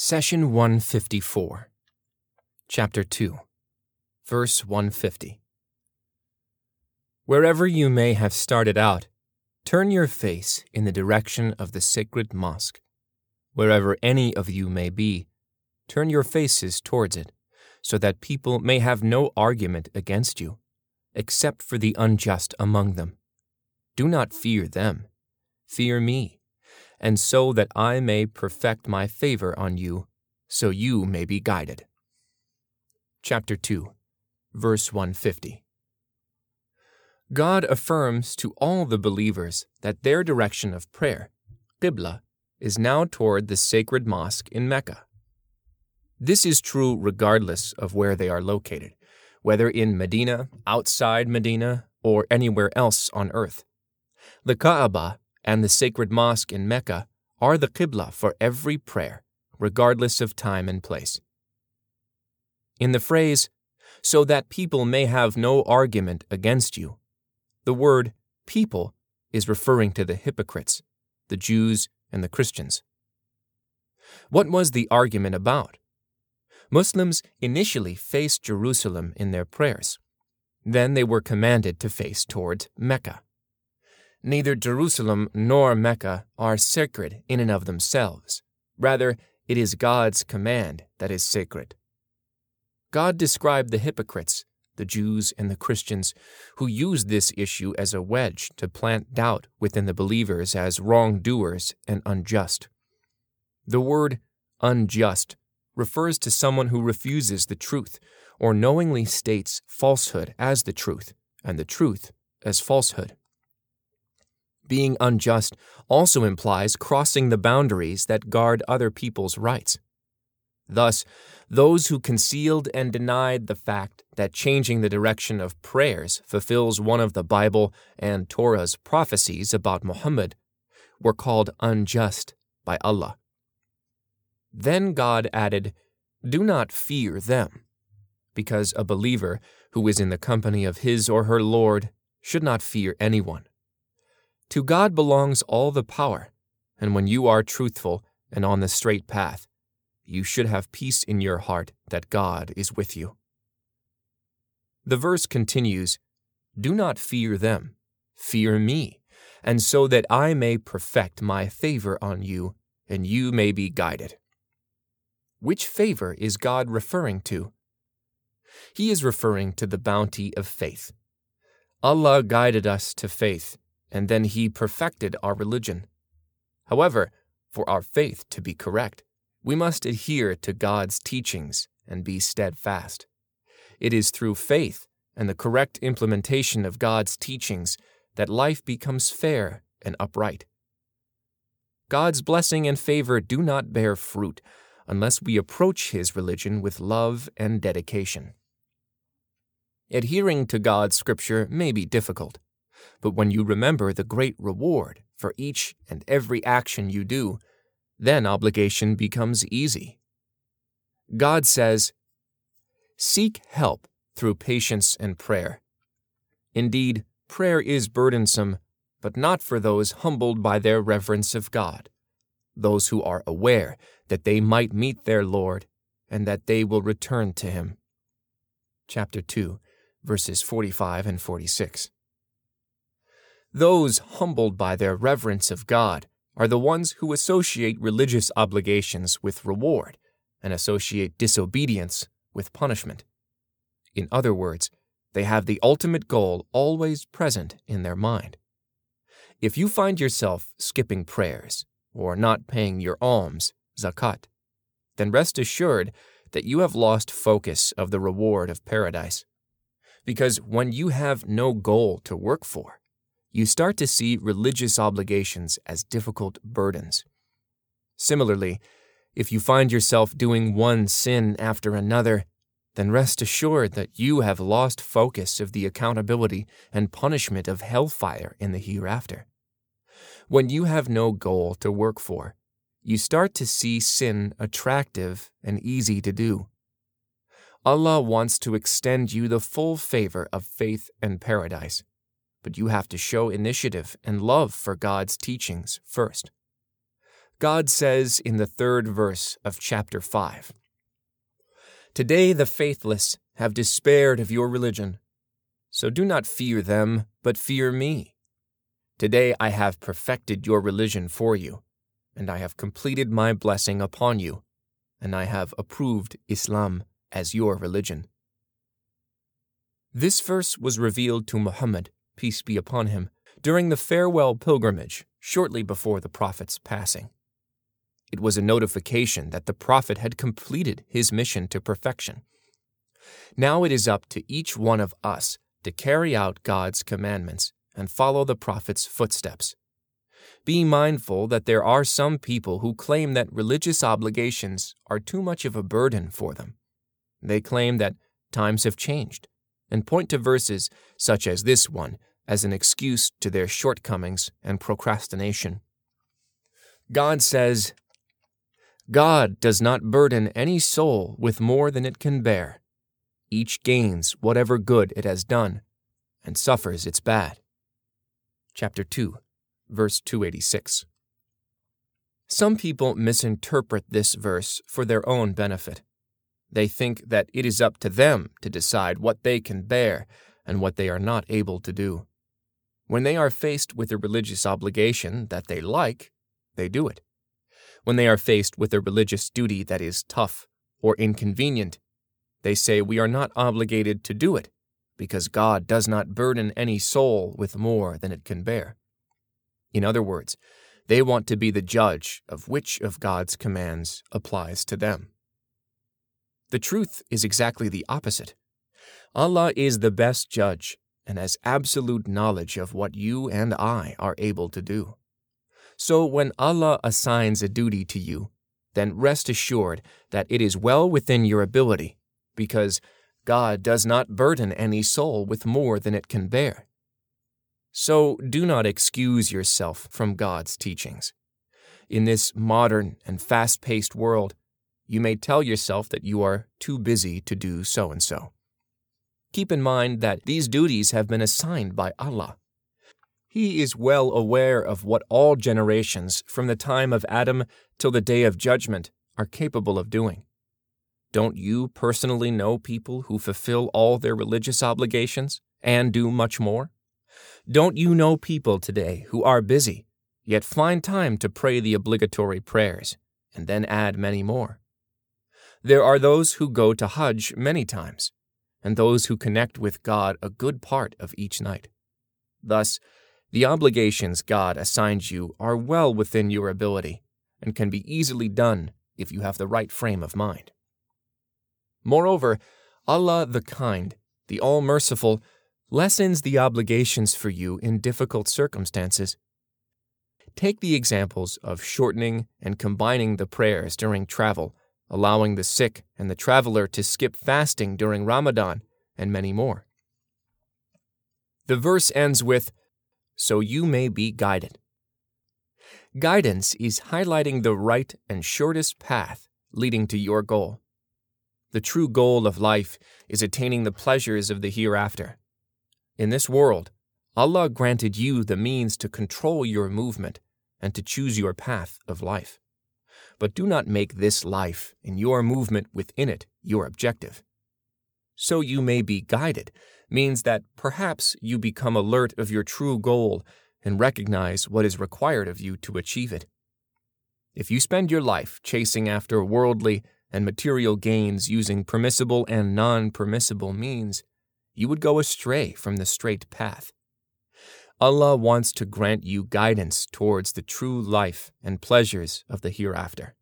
Session 154, Chapter 2, Verse 150. Wherever you may have started out, turn your face in the direction of the sacred mosque. Wherever any of you may be, turn your faces towards it, so that people may have no argument against you, except for the unjust among them. Do not fear them, fear me and so that I may perfect my favor on you, so you may be guided. Chapter 2, verse 150. God affirms to all the believers that their direction of prayer, Qibla, is now toward the sacred mosque in Mecca. This is true regardless of where they are located, whether in Medina, outside Medina, or anywhere else on earth. The Kaaba and the sacred mosque in Mecca are the Qibla for every prayer, regardless of time and place. In the phrase, so that people may have no argument against you, the word people is referring to the hypocrites, the Jews and the Christians. What was the argument about? Muslims initially faced Jerusalem in their prayers. Then they were commanded to face towards Mecca. Neither Jerusalem nor Mecca are sacred in and of themselves. Rather, it is God's command that is sacred. God described the hypocrites, the Jews and the Christians, who used this issue as a wedge to plant doubt within the believers as wrongdoers and unjust. The word unjust refers to someone who refuses the truth or knowingly states falsehood as the truth and the truth as falsehood. Being unjust also implies crossing the boundaries that guard other people's rights. Thus, those who concealed and denied the fact that changing the direction of prayers fulfills one of the Bible and Torah's prophecies about Muhammad were called unjust by Allah. Then God added, Do not fear them, because a believer who is in the company of his or her Lord should not fear anyone. To God belongs all the power, and when you are truthful and on the straight path, you should have peace in your heart that God is with you. The verse continues Do not fear them, fear me, and so that I may perfect my favor on you, and you may be guided. Which favor is God referring to? He is referring to the bounty of faith. Allah guided us to faith and then he perfected our religion. However, for our faith to be correct, we must adhere to God's teachings and be steadfast. It is through faith and the correct implementation of God's teachings that life becomes fair and upright. God's blessing and favor do not bear fruit unless we approach His religion with love and dedication. Adhering to God's scripture may be difficult. But when you remember the great reward for each and every action you do, then obligation becomes easy. God says, Seek help through patience and prayer. Indeed, prayer is burdensome, but not for those humbled by their reverence of God, those who are aware that they might meet their Lord and that they will return to Him. Chapter 2, verses 45 and 46. Those humbled by their reverence of God are the ones who associate religious obligations with reward and associate disobedience with punishment. In other words, they have the ultimate goal always present in their mind. If you find yourself skipping prayers or not paying your alms, zakat, then rest assured that you have lost focus of the reward of paradise. Because when you have no goal to work for, you start to see religious obligations as difficult burdens. Similarly, if you find yourself doing one sin after another, then rest assured that you have lost focus of the accountability and punishment of hellfire in the hereafter. When you have no goal to work for, you start to see sin attractive and easy to do. Allah wants to extend you the full favor of faith and paradise but you have to show initiative and love for God's teachings first. God says in the third verse of chapter 5 Today the faithless have despaired of your religion. So do not fear them, but fear me. Today I have perfected your religion for you, and I have completed my blessing upon you, and I have approved Islam as your religion. This verse was revealed to Muhammad, peace be upon him, during the farewell pilgrimage shortly before the Prophet's passing. It was a notification that the Prophet had completed his mission to perfection. Now it is up to each one of us to carry out God's commandments and follow the Prophet's footsteps. Be mindful that there are some people who claim that religious obligations are too much of a burden for them. They claim that times have changed and point to verses such as this one as an excuse to their shortcomings and procrastination. God says, God does not burden any soul with more than it can bear. Each gains whatever good it has done and suffers its bad. Chapter 2, verse 286. Some people misinterpret this verse for their own benefit. They think that it is up to them to decide what they can bear and what they are not able to do. When they are faced with a religious obligation that they like, they do it when they are faced with a religious duty that is tough or inconvenient. They say we are not obligated to do it because God does not burden any soul with more than it can bear. In other words, they want to be the judge of which of God's commands applies to them. The truth is exactly the opposite. Allah is the best judge and has absolute knowledge of what you and I are able to do. So when Allah assigns a duty to you, then rest assured that it is well within your ability, because God does not burden any soul with more than it can bear. So do not excuse yourself from God's teachings. In this modern and fast paced world, you may tell yourself that you are too busy to do so and so. Keep in mind that these duties have been assigned by Allah. He is well aware of what all generations, from the time of Adam till the day of judgment, are capable of doing. Don't you personally know people who fulfill all their religious obligations and do much more? Don't you know people today who are busy, yet find time to pray the obligatory prayers and then add many more? There are those who go to Hajj many times, and those who connect with God a good part of each night. Thus, the obligations God assigns you are well within your ability and can be easily done if you have the right frame of mind. Moreover, Allah the Kind, the All Merciful, lessens the obligations for you in difficult circumstances. Take the examples of shortening and combining the prayers during travel, allowing the sick and the traveler to skip fasting during Ramadan, and many more. The verse ends with, so you may be guided. Guidance is highlighting the right and shortest path leading to your goal. The true goal of life is attaining the pleasures of the hereafter. In this world, Allah granted you the means to control your movement and to choose your path of life. But do not make this life and your movement within it your objective. So you may be guided means that perhaps you become alert of your true goal and recognize what is required of you to achieve it. If you spend your life chasing after worldly and material gains using permissible and non permissible means, you would go astray from the straight path. Allah wants to grant you guidance towards the true life and pleasures of the hereafter.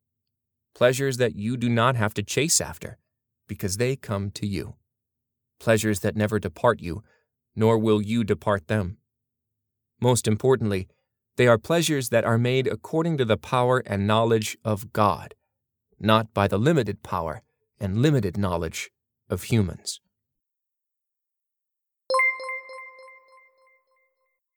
Pleasures that you do not have to chase after, because they come to you pleasures that never depart you, nor will you depart them. Most importantly, they are pleasures that are made according to the power and knowledge of God, not by the limited power and limited knowledge of humans.